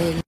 del